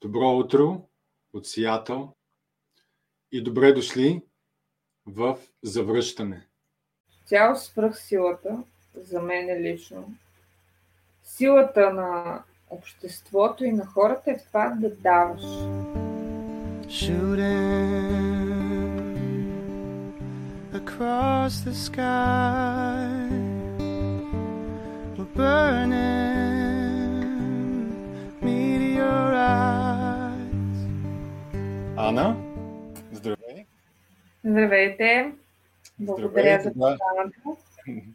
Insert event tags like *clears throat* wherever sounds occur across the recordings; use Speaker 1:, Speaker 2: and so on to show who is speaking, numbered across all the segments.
Speaker 1: Добро утро от Сиатъл и добре дошли в Завръщане.
Speaker 2: Цял свръх силата, за мен е лично, силата на обществото и на хората е в това да даваш. Shooting across the sky We're burning
Speaker 1: Ана, здравей!
Speaker 2: Здравейте! Благодаря за поканата.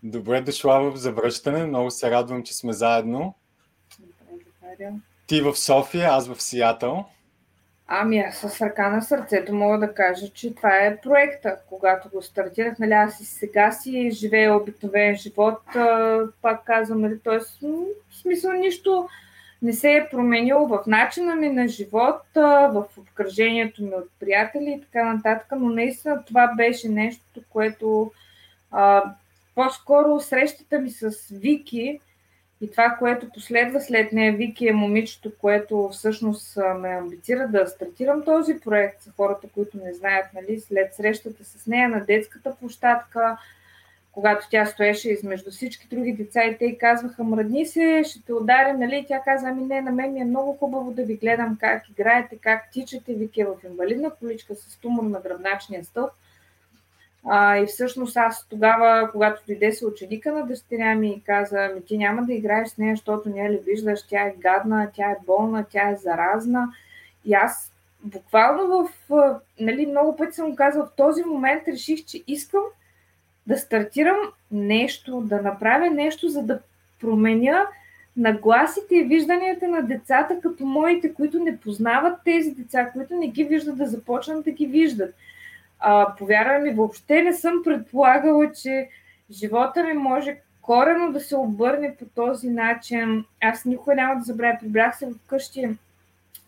Speaker 1: Добре дошла в завръщане. Много се радвам, че сме заедно.
Speaker 2: Благодаря.
Speaker 1: Ти в София, аз в Сиатъл.
Speaker 2: Ами аз с ръка на сърцето мога да кажа, че това е проекта. Когато го стартирах, нали, аз и сега си живея обикновен живот, пак казвам, нали, т.е. в смисъл нищо не се е променило в начина ми на живот, в обкръжението ми от приятели и така нататък, но наистина това беше нещо, което а, по-скоро срещата ми с Вики и това, което последва след нея, Вики е момичето, което всъщност ме амбицира да стартирам този проект. За хората, които не знаят, нали, след срещата с нея на детската площадка, когато тя стоеше измежду всички други деца и те й казваха, мръдни се, ще те ударим, нали? Тя каза, ами не, на мен ми е много хубаво да ви гледам как играете, как тичате, вики е в инвалидна количка с тумор на гръбначния стълб. А, и всъщност аз тогава, когато дойде се ученика на дъщеря ми и каза, ми ти няма да играеш с нея, защото не ли виждаш, тя е гадна, тя е болна, тя е заразна. И аз буквално в, нали, много пъти съм казал, в този момент реших, че искам да стартирам нещо, да направя нещо, за да променя нагласите и вижданията на децата като моите, които не познават тези деца, които не ги виждат, да започнат да ги виждат. А, повярвай ми, въобще не съм предполагала, че живота ми може корено да се обърне по този начин. Аз никога няма да забравя. Прибрах се вкъщи,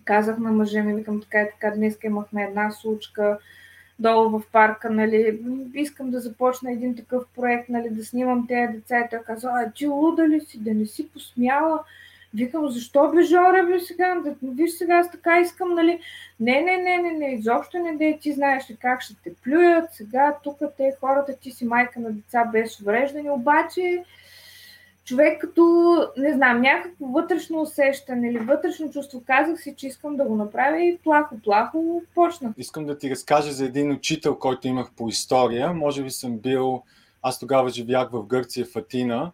Speaker 2: казах на мъжа ми, викам така и така, днес имахме една случка, долу в парка, нали, искам да започна един такъв проект, нали, да снимам тези деца. И той каза, а ти луда ли си, да не си посмяла? Викам, защо бе, Жоре, бе, сега? Да, виж сега, аз така искам, нали? Не, не, не, не, не, изобщо не дей, ти знаеш ли как ще те плюят, сега тук те хората, ти си майка на деца без увреждане, обаче човек като, не знам, някакво вътрешно усещане или вътрешно чувство, казах си, че искам да го направя и плахо-плахо почнах.
Speaker 1: Искам да ти разкажа за един учител, който имах по история. Може би съм бил, аз тогава живях в Гърция, в Атина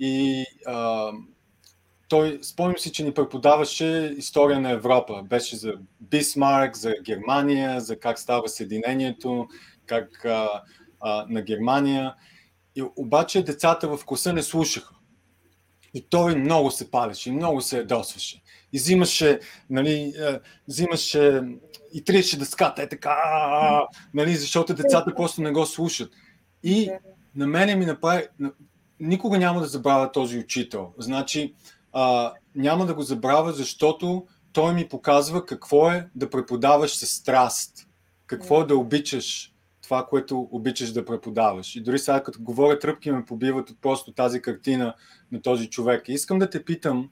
Speaker 1: и а, той, спомням си, че ни преподаваше история на Европа. Беше за Бисмарк, за Германия, за как става Съединението, как а, а, на Германия. И обаче децата в класа не слушаха. И той много се палеше, много се ядосваше. И взимаше, нали, взимаше и триеше дъската, е така, нали, защото децата просто не го слушат. И на мене ми направи, никога няма да забравя този учител. Значи, а, няма да го забравя, защото той ми показва какво е да преподаваш с страст, какво е да обичаш това, което обичаш да преподаваш. И дори сега, като говоря, тръпки ме побиват от просто тази картина на този човек. И искам да те питам,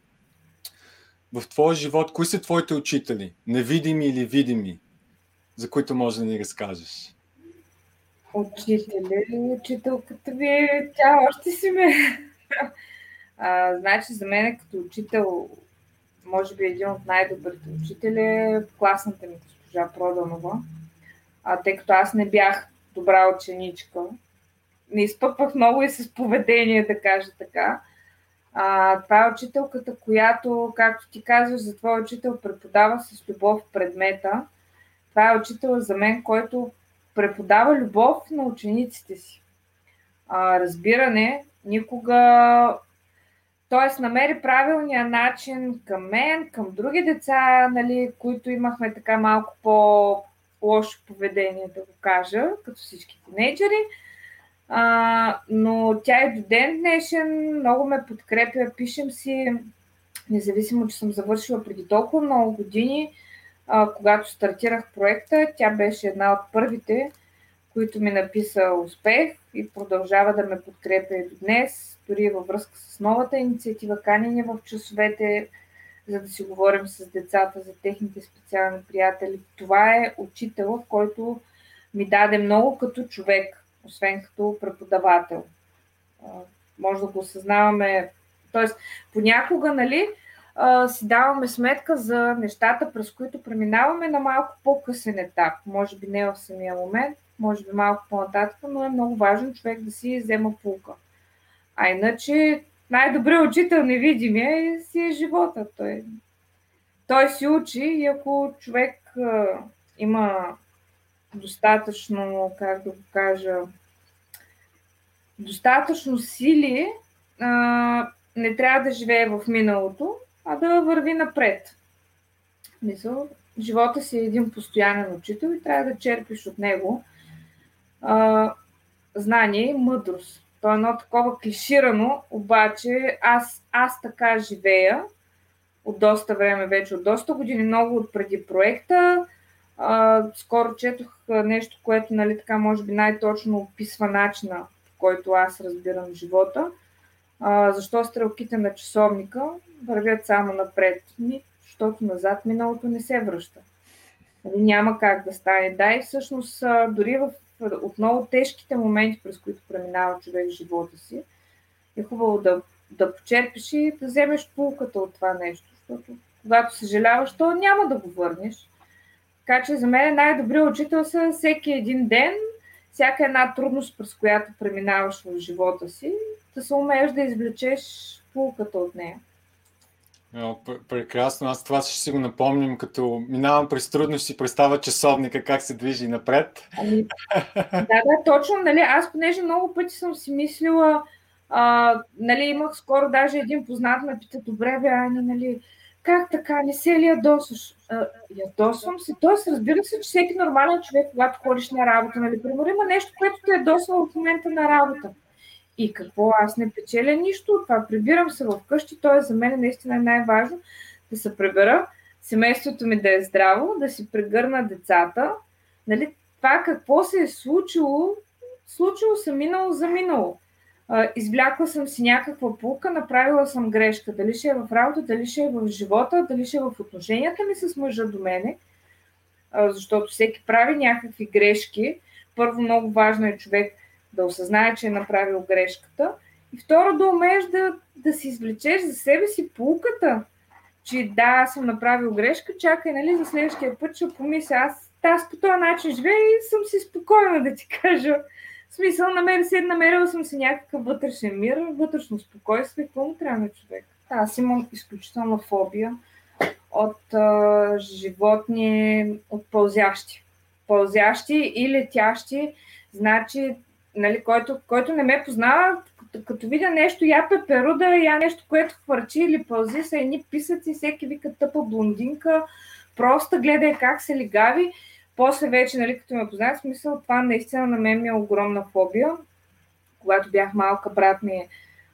Speaker 1: в твоя живот, кои са твоите учители? Невидими или видими? За които може да ни разкажеш?
Speaker 2: Учители, учителката ви, тя още си ме. *laughs* А, значи, за мен като учител, може би един от най-добрите учители е класната ми госпожа Проданова а, тъй като аз не бях добра ученичка. Не изпъквах много и с поведение, да кажа така. А, това е учителката, която, както ти казваш, за твой учител преподава с любов предмета. Това е учител за мен, който преподава любов на учениците си. А, разбиране, никога т.е. намери правилния начин към мен, към други деца, нали, които имахме така малко по лошо поведение, да го кажа, като всички тинейджери. А, но тя е до ден днешен, много ме подкрепя, пишем си, независимо, че съм завършила преди толкова много години, а, когато стартирах проекта, тя беше една от първите, които ми написа успех и продължава да ме подкрепя и до днес, дори във връзка с новата инициатива Канени в часовете, за да си говорим с децата за техните специални приятели. Това е учител, който ми даде много като човек, освен като преподавател. Може да го осъзнаваме. Тоест, понякога, нали, си даваме сметка за нещата, през които преминаваме на малко по-късен етап. Може би не в самия момент, може би малко по-нататък, но е много важно човек да си взема полка. А иначе най-добрият учител невидимия е, си е живота. Той, той си учи и ако човек има достатъчно, как да го кажа, достатъчно сили, а, не трябва да живее в миналото, а да върви напред. Мисъл, живота си е един постоянен учител и трябва да черпиш от него а, знание и мъдрост. То е едно такова клиширано, обаче аз, аз така живея от доста време вече, от доста години, много от преди проекта. А, скоро четох нещо, което нали, така може би най-точно описва начина, по който аз разбирам живота. А, защо стрелките на часовника вървят само напред? Ми, защото назад миналото не се връща. Нали, няма как да стане. Да, и всъщност дори в отново тежките моменти, през които преминава човек в живота си, е хубаво да, да почерпиш и да вземеш полката от това нещо, защото когато съжаляваш, то няма да го върнеш. Така че за мен най-добрият учител са всеки един ден, всяка една трудност, през която преминаваш в живота си, да се умееш да извлечеш полката от нея.
Speaker 1: Прекрасно. Аз това ще си го напомням, като минавам през трудност и представя часовника как се движи напред.
Speaker 2: Ами, да, да, точно. Нали, аз понеже много пъти съм си мислила, а, нали, имах скоро даже един познат ме пита, добре бе, Ани, нали, как така, не се ли ядосваш? Ядосвам се. Тоест, разбира се, че всеки нормален човек, когато ходиш на работа, нали, примерно има нещо, което те ядосва в момента на работа. И какво? Аз не печеля нищо от това. Прибирам се вкъщи, т.е. за мен наистина е най-важно да се прибера, семейството ми да е здраво, да си прегърна децата. Нали, това какво се е случило, случило се минало за минало. Извлякла съм си някаква пулка, направила съм грешка. Дали ще е в работа, дали ще е в живота, дали ще е в отношенията ми с мъжа до мене, защото всеки прави някакви грешки. Първо, много важно е човек да осъзнае, че е направил грешката. И второ, да умееш да, да си извлечеш за себе си полуката, че да, аз съм направил грешка, чакай, нали, за следващия път ще помисля, аз, аз по този начин живея и съм си спокойна да ти кажа. В смисъл, намери се, намерила съм си някакъв вътрешен мир, вътрешно спокойствие, какво му трябва на човек. Аз имам изключителна фобия от а, животни, от пълзящи. Пълзящи и летящи, значи нали, който, който не ме познава, като, видя нещо, я пеперуда, я нещо, което хвърчи или пълзи, са едни писъци, всеки вика тъпа блондинка, просто гледай как се лигави. После вече, нали, като ме познава, смисъл, това наистина на мен ми е огромна фобия. Когато бях малка, брат ми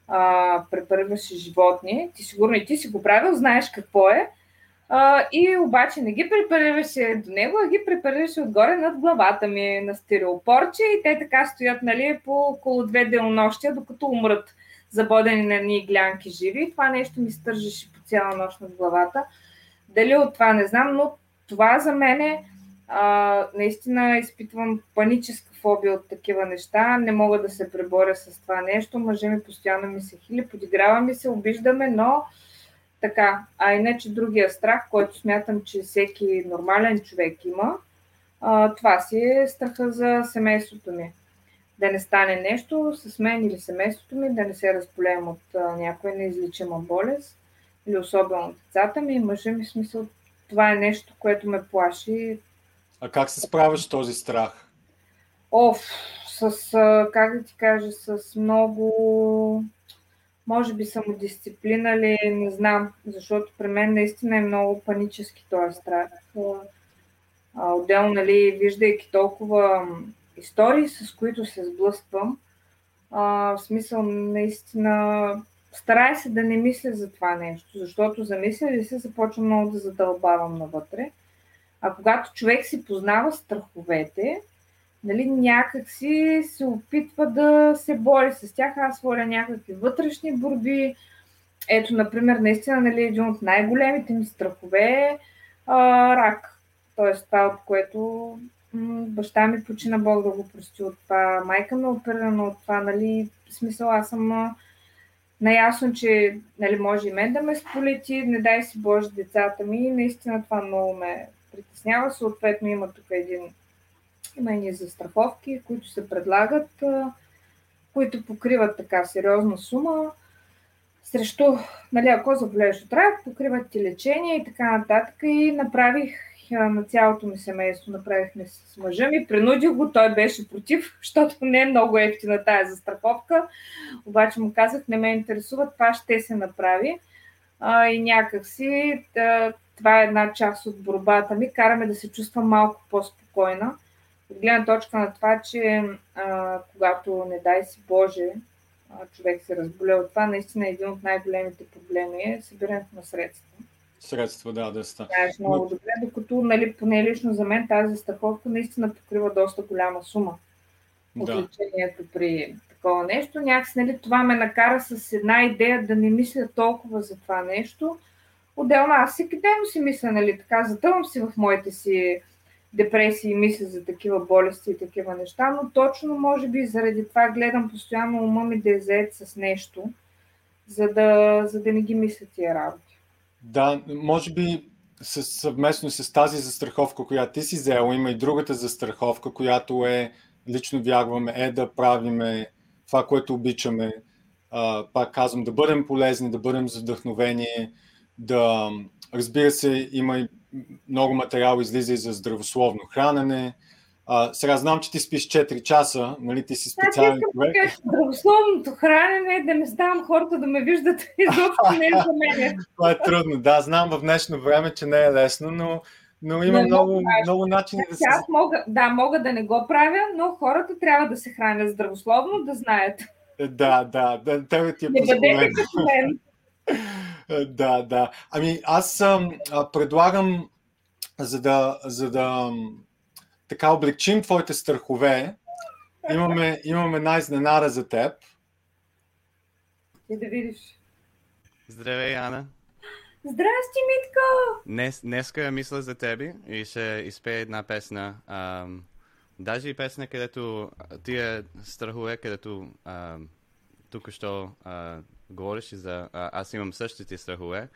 Speaker 2: а, препърваше животни. Ти сигурно и ти си го правил, знаеш какво е. А, и обаче не ги препариваше до него, а ги препариваше отгоре над главата ми на стереопорче и те така стоят нали, по около две делнощия, докато умрат забодени на ни глянки живи. Това нещо ми стържеше по цяла нощ над главата. Дали от това не знам, но това за мен е а, наистина изпитвам паническа фобия от такива неща. Не мога да се преборя с това нещо. Мъже ми постоянно ми се хили, подиграва ми се, обиждаме, но така, а иначе другия страх, който смятам, че всеки нормален човек има, а, това си е страха за семейството ми. Да не стане нещо с мен или семейството ми, да не се разполеем от а, някоя неизличима болест или особено от децата ми мъжа ми. Смисъл, това е нещо, което ме плаши.
Speaker 1: А как се справяш този страх?
Speaker 2: Оф, с, как да ти кажа, с много може би самодисциплина ли, не знам, защото при мен наистина е много панически този страх. Отделно, нали, виждайки толкова истории, с които се сблъсквам, в смисъл наистина старая се да не мисля за това нещо, защото замисля ли се, започвам много да задълбавам навътре. А когато човек си познава страховете, нали, някак си се опитва да се бори с тях. Аз водя някакви вътрешни борби, ето, например, наистина, нали, един от най-големите ми страхове е а, рак. Тоест, това, от което м- баща ми почина, Бог да го прости от това, майка ми е оперирана от това, нали, в смисъл, аз съм наясно, че нали, може и мен да ме сполети, не дай си Боже децата ми, наистина това много ме притеснява. Съответно има тук един, има застраховки, които се предлагат, които покриват така сериозна сума срещу, нали, ако заболееш от рак, покриват ти лечение и така нататък. И направих на цялото ми семейство, направихме с мъжа ми, принудих го, той беше против, *laughs* защото не е много ефтина тая застраховка. Обаче му казах, не ме интересува, това ще се направи. А, и някакси да, това е една част от борбата ми, караме да се чувствам малко по-спокойна. От гледна точка на това, че а, когато, не дай си Боже, а, човек се разболее от това, наистина един от най-големите проблеми е събирането на средства.
Speaker 1: Средства, да, да ста.
Speaker 2: Знаеш много добре, докато, нали, поне лично за мен тази страховка наистина покрива доста голяма сума от
Speaker 1: Да.
Speaker 2: при такова нещо. Някакси, нали, това ме накара с една идея да не мисля толкова за това нещо. Отделно аз всеки ден си мисля, нали, така, затъвам си в моите си депресии и мисля за такива болести и такива неща, но точно може би заради това гледам постоянно ума ми да е заед с нещо, за да, за да не ги мисля тия работи.
Speaker 1: Да, може би съвместно с тази застраховка, която ти си взела, има и другата застраховка, която е, лично вярваме, е да правиме това, което обичаме. А, пак казвам, да бъдем полезни, да бъдем вдъхновение, да, разбира се, има и много материал излиза и за здравословно хранене. А, сега знам, че ти спиш 4 часа, нали, ти си специален човек.
Speaker 2: да кажа, Здравословното хранене, да не ставам хората да ме виждат, *laughs* изобщо не е за мен.
Speaker 1: Това е трудно. Да, знам в днешно време, че не е лесно, но, но има
Speaker 2: Не,
Speaker 1: много,
Speaker 2: много
Speaker 1: много начини да се...
Speaker 2: Аз мога, да, мога да не го правя, но хората трябва да се хранят здравословно, да знаят.
Speaker 1: Да, да, да, тебе ти е
Speaker 2: Не бъдете
Speaker 1: позволено.
Speaker 2: като мен.
Speaker 1: Да, да. Ами аз а, предлагам, за да, за да така облегчим твоите страхове, имаме, имаме една изненада за теб.
Speaker 2: И да видиш.
Speaker 3: Здравей, Ана.
Speaker 2: Здрасти, Митко!
Speaker 3: Днес, днеска мисля за тебе и ще изпея една песна. Ам, даже и песна, където тия страхове, където ам, тук що и за... А, аз имам същите страхове.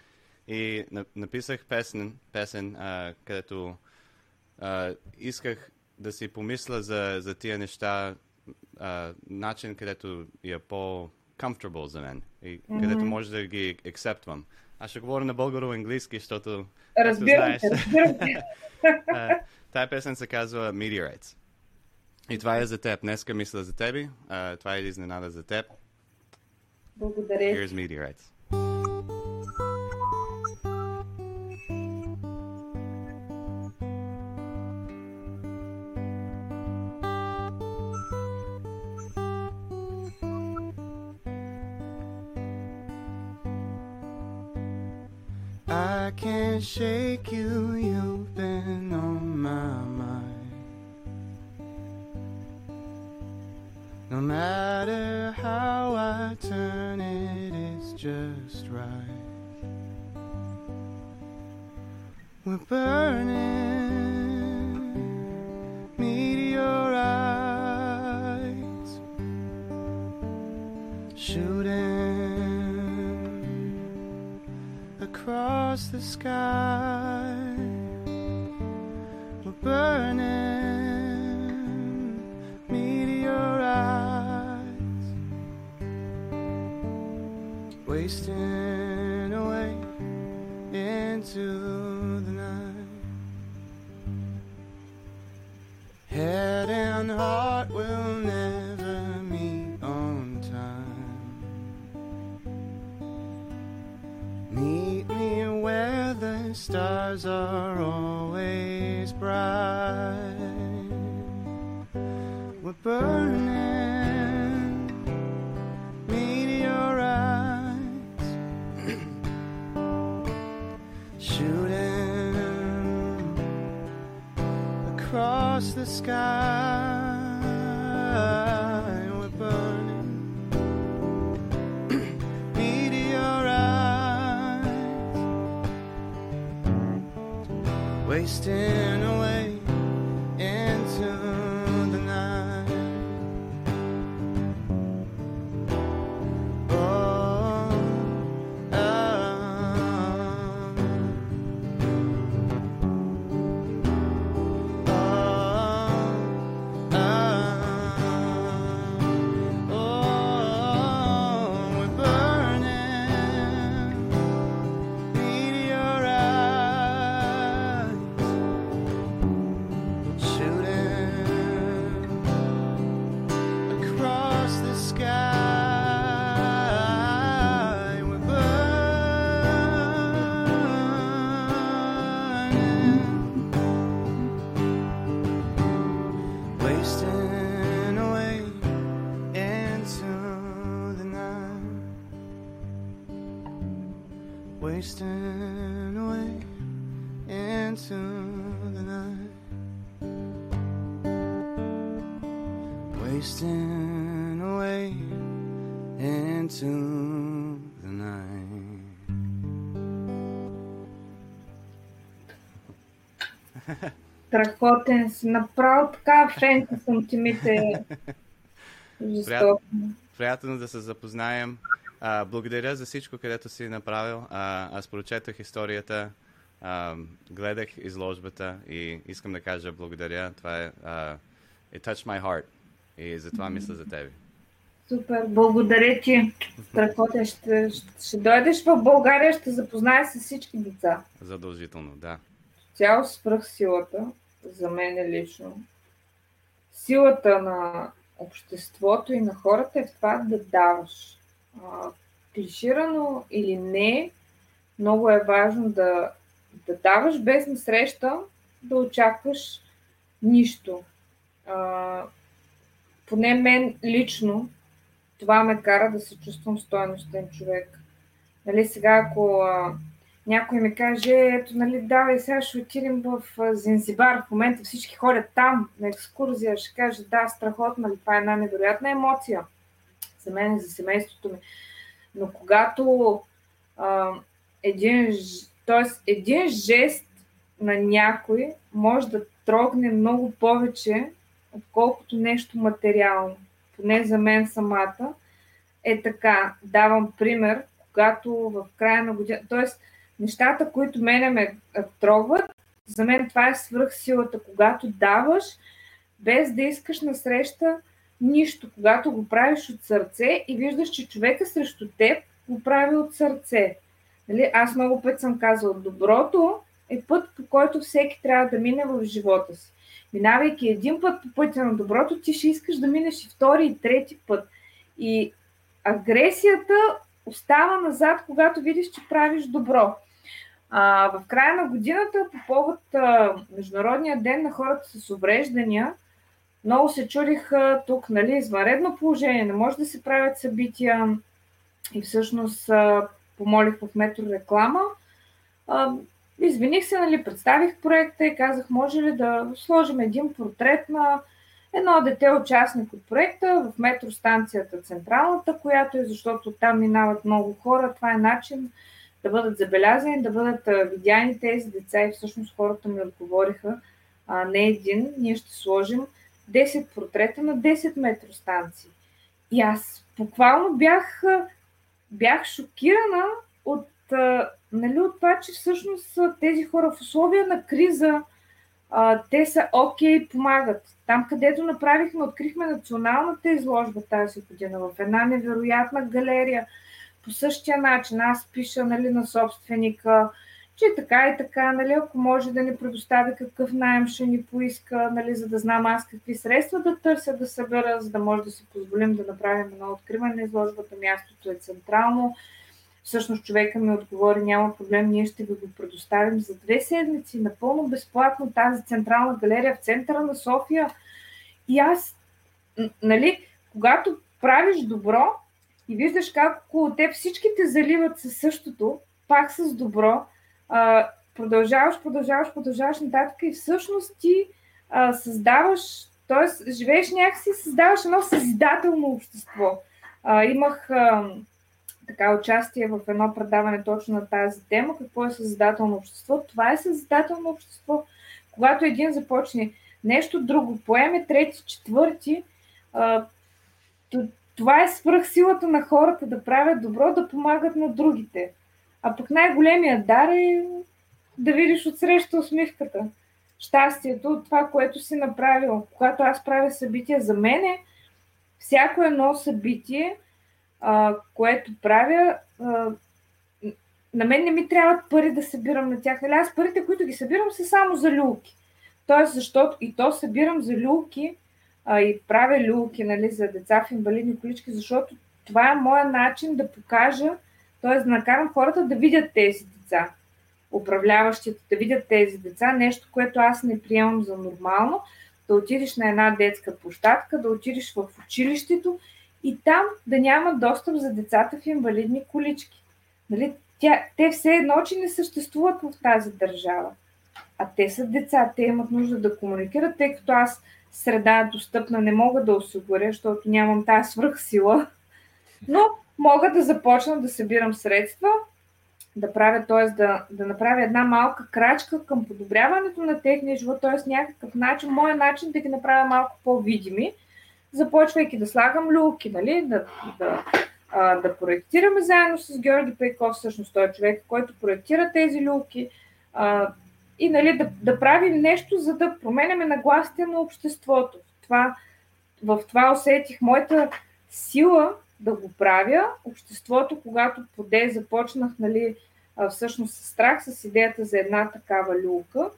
Speaker 3: И на, написах песен, песен а, където а, исках да си помисля за, за тия неща, а, начин, където е по-comfortable за мен и където може да ги акцептвам. Аз ще говоря на българо-английски, защото
Speaker 2: Разбирам
Speaker 3: знаеш.
Speaker 2: разбирам *laughs*
Speaker 3: тая песен се казва Meteorites. И това е за теб. Днеска мисля за тебе. А, това е изненада за теб.
Speaker 2: Благодаря.
Speaker 3: Here's Meteorites. I can't shake you, you've been on my mind. No matter how I turn it, it's just right. We're burning meteorites, shooting across the sky. Wasting away into the night. Head and heart will never meet on time. Meet me where the stars are always bright. We're burning the sky. We're burning *clears throat* meteorites, wasting away. Wasting away into the night wasting away into the night. Wasting away into the night. *laughs*
Speaker 2: Страхотен си. Направо така фенка съм ти мите. Жестоко.
Speaker 3: Приятно да се запознаем. А, благодаря за всичко, където си направил. А, аз прочетах историята, а, гледах изложбата и искам да кажа благодаря. Това е... А, it touched my heart. И затова мисля за тебе.
Speaker 2: Супер, благодаря ти. Страхотен. Ще, ще, ще дойдеш в България, ще запозная с всички деца.
Speaker 3: Задължително, да.
Speaker 2: Цяло свръх силата, за мен е лично. Силата на обществото и на хората е в това да даваш. Клиширано или не, много е важно да, да даваш без насреща да очакваш нищо. А, поне мен лично това ме кара да се чувствам стойностен човек. Нали, сега, ако а, някой ми каже, ето, нали, давай, сега ще отидем в а, Зинзибар, в момента всички ходят там на екскурзия, ще каже, да, страхотно, това е една невероятна емоция за мен и за семейството ми. Но когато а, един, тоест, един жест на някой може да трогне много повече, отколкото нещо материално. Поне за мен самата е така. Давам пример, когато в края на година, т.е. нещата, които мене ме а, трогват, за мен това е свръхсилата, когато даваш, без да искаш насреща нищо, когато го правиш от сърце и виждаш, че човека срещу теб го прави от сърце. Нали? Аз много път съм казала, доброто е път, по който всеки трябва да мине в живота си. Минавайки един път по пътя на доброто, ти ще искаш да минеш и втори, и трети път. И агресията остава назад, когато видиш, че правиш добро. А, в края на годината, по повод а, Международния ден на хората с увреждания, много се чудих а, тук, нали, извънредно положение, не може да се правят събития и всъщност а, помолих в метро реклама. А, извиних се, нали, представих проекта и казах, може ли да сложим един портрет на едно дете участник от проекта в метростанцията Централната, която е, защото там минават много хора. Това е начин да бъдат забелязани, да бъдат видяни тези деца и всъщност хората ми отговориха, а, не един, ние ще сложим 10 портрета на 10 метростанции. И аз буквално бях, бях шокирана от, а, нали, от това, че всъщност тези хора в условия на криза, а, те са окей, okay, помагат. Там, където направихме, открихме националната изложба тази година в една невероятна галерия. По същия начин аз пиша нали, на собственика, че така и така, нали, ако може да ни предостави какъв найем ще ни поиска, нали, за да знам аз какви средства да търся да събера, за да може да си позволим да направим едно откриване изложбата. Мястото е централно. Всъщност човека ми отговори, няма проблем, ние ще ви го предоставим за две седмици, напълно безплатно тази централна галерия в центъра на София. И аз, нали, когато правиш добро и виждаш как около теб всички те заливат със същото, пак с добро, а, продължаваш, продължаваш, продължаваш нататък и всъщност ти а, създаваш, т.е. живееш някакси, създаваш едно съзидателно общество. А, имах а, така участие в едно предаване точно на тази тема, какво е създателно общество. Това е създателно общество. Когато един започне нещо друго, поеме трети, четвърти, това е свръхсилата на хората да правят добро, да помагат на другите. А пък най-големият дар е да видиш отсреща усмивката. Щастието, това, което си направил. Когато аз правя събития за мене, всяко едно събитие, а, което правя, а, на мен не ми трябват пари да събирам на тях. Нали? Аз парите, които ги събирам, са само за люлки. Тоест, защото и то събирам за люлки а, и правя люлки нали, за деца в инвалидни колички, защото това е моя начин да покажа, т.е. да накарам хората да видят тези деца, управляващите да видят тези деца, нещо, което аз не приемам за нормално, да отидеш на една детска площадка, да отидеш в училището и там да няма достъп за децата в инвалидни колички. Нали? Тя, те все едно, че не съществуват в тази държава. А те са деца, те имат нужда да комуникират, тъй като аз среда достъпна не мога да осигуря, защото нямам тази свръхсила, но мога да започна да събирам средства, да правя, т.е. Да, да направя една малка крачка към подобряването на техния живот, т.е. някакъв начин, моя начин да ги направя малко по-видими, започвайки да слагам люлки, нали, да, да, а, да проектираме заедно с Георги Пейков, всъщност той е човек, който проектира тези люлки, а, и нали, да, да правим нещо, за да променяме нагласите на обществото. Това, в това усетих моята сила да го правя. Обществото, когато поде, започнах нали, всъщност с страх, с идеята за една такава люлка.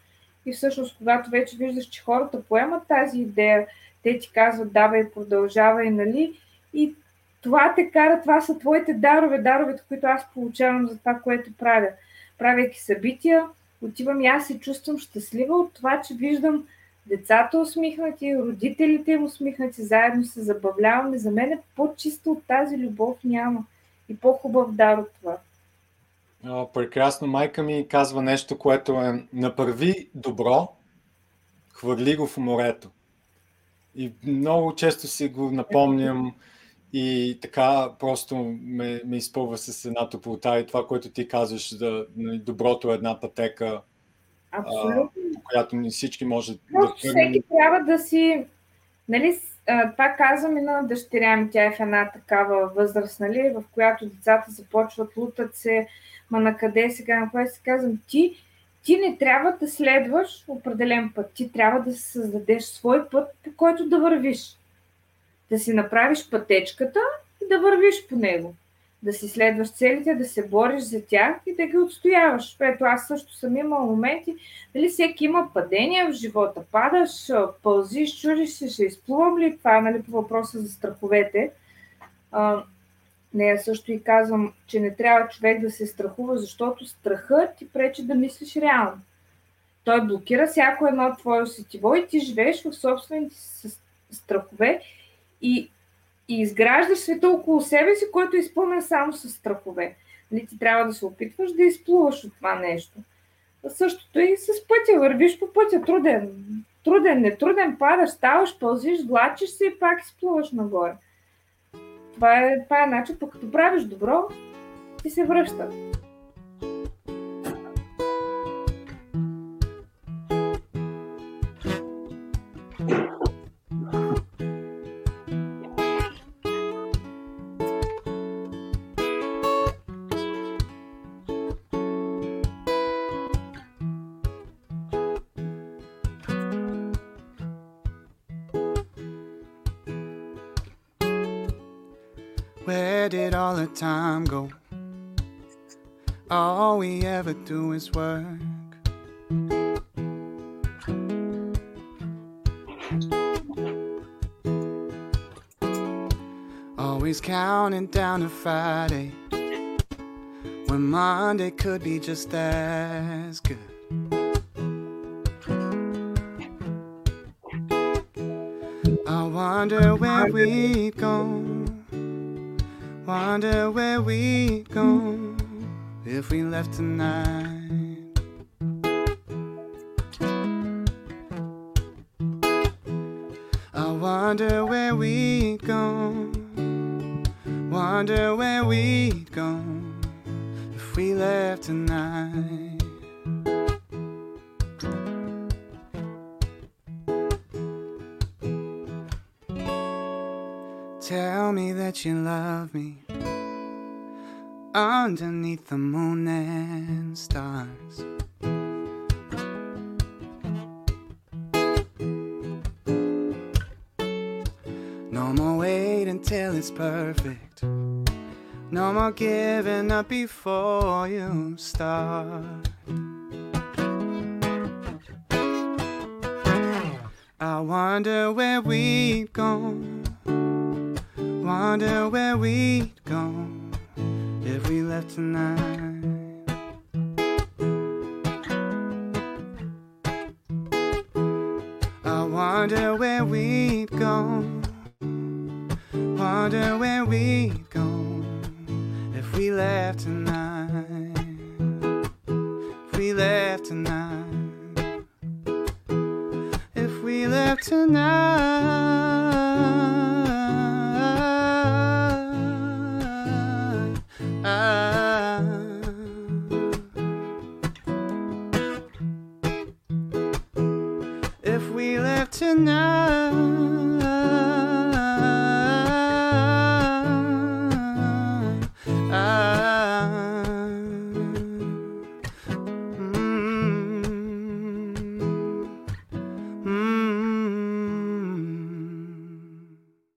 Speaker 2: И всъщност, когато вече виждаш, че хората поемат тази идея, те ти казват, давай, продължавай, нали? И това те кара, това са твоите дарове, даровете, които аз получавам за това, което правя. Правейки събития, отивам и аз се чувствам щастлива от това, че виждам децата усмихнати, родителите им усмихнати, заедно се забавляваме. За мен е по-чисто от тази любов няма и по-хубав дар от това.
Speaker 1: О, прекрасно. Майка ми казва нещо, което е направи добро, хвърли го в морето. И много често си го напомням и така просто ме, ме изпълва с една топлота и това, което ти казваш, да, нали, доброто е една пътека,
Speaker 2: Абсолютно.
Speaker 1: А, която ни всички може
Speaker 2: Но да Всеки трябва да си, нали, това казвам и на дъщеря ми, тя е в една такава възраст, нали, в която децата започват, лутат се, ма на къде сега, на кое си казвам, ти, ти не трябва да следваш определен път, ти трябва да създадеш свой път, по който да вървиш да си направиш пътечката и да вървиш по него. Да си следваш целите, да се бориш за тях и да ги отстояваш. Ето аз също съм имал моменти, дали всеки има падения в живота, падаш, пълзиш, чудиш се, ще изплувам ли това, нали, по въпроса за страховете. А, нея също и казвам, че не трябва човек да се страхува, защото страхът ти пречи да мислиш реално. Той блокира всяко едно твое сетиво и ти живееш в собствените страхове и, и изграждаш света около себе си, който е изпълнен само с страхове. Нали, ти трябва да се опитваш да изплуваш от това нещо. Същото и с пътя. Вървиш по пътя. Труден. Труден, не труден. Падаш, ставаш, пълзиш, влачиш се и пак изплуваш нагоре. Това е, това е начин, по като правиш добро, ти се връща.
Speaker 4: Did all the time go? All we ever do is work. Always counting down to Friday when Monday could be just as good. I wonder where we'd go Wonder where we'd go if we left tonight. I wonder where we'd go. wonder where we'd go if we left tonight. You love me underneath the moon and stars. No more wait until it's perfect. No more giving up before you start. I wonder where we've go. Wonder where we'd go if we left tonight. I wonder where we'd go. Wonder where we'd go if we left tonight. If we left tonight. If we left tonight.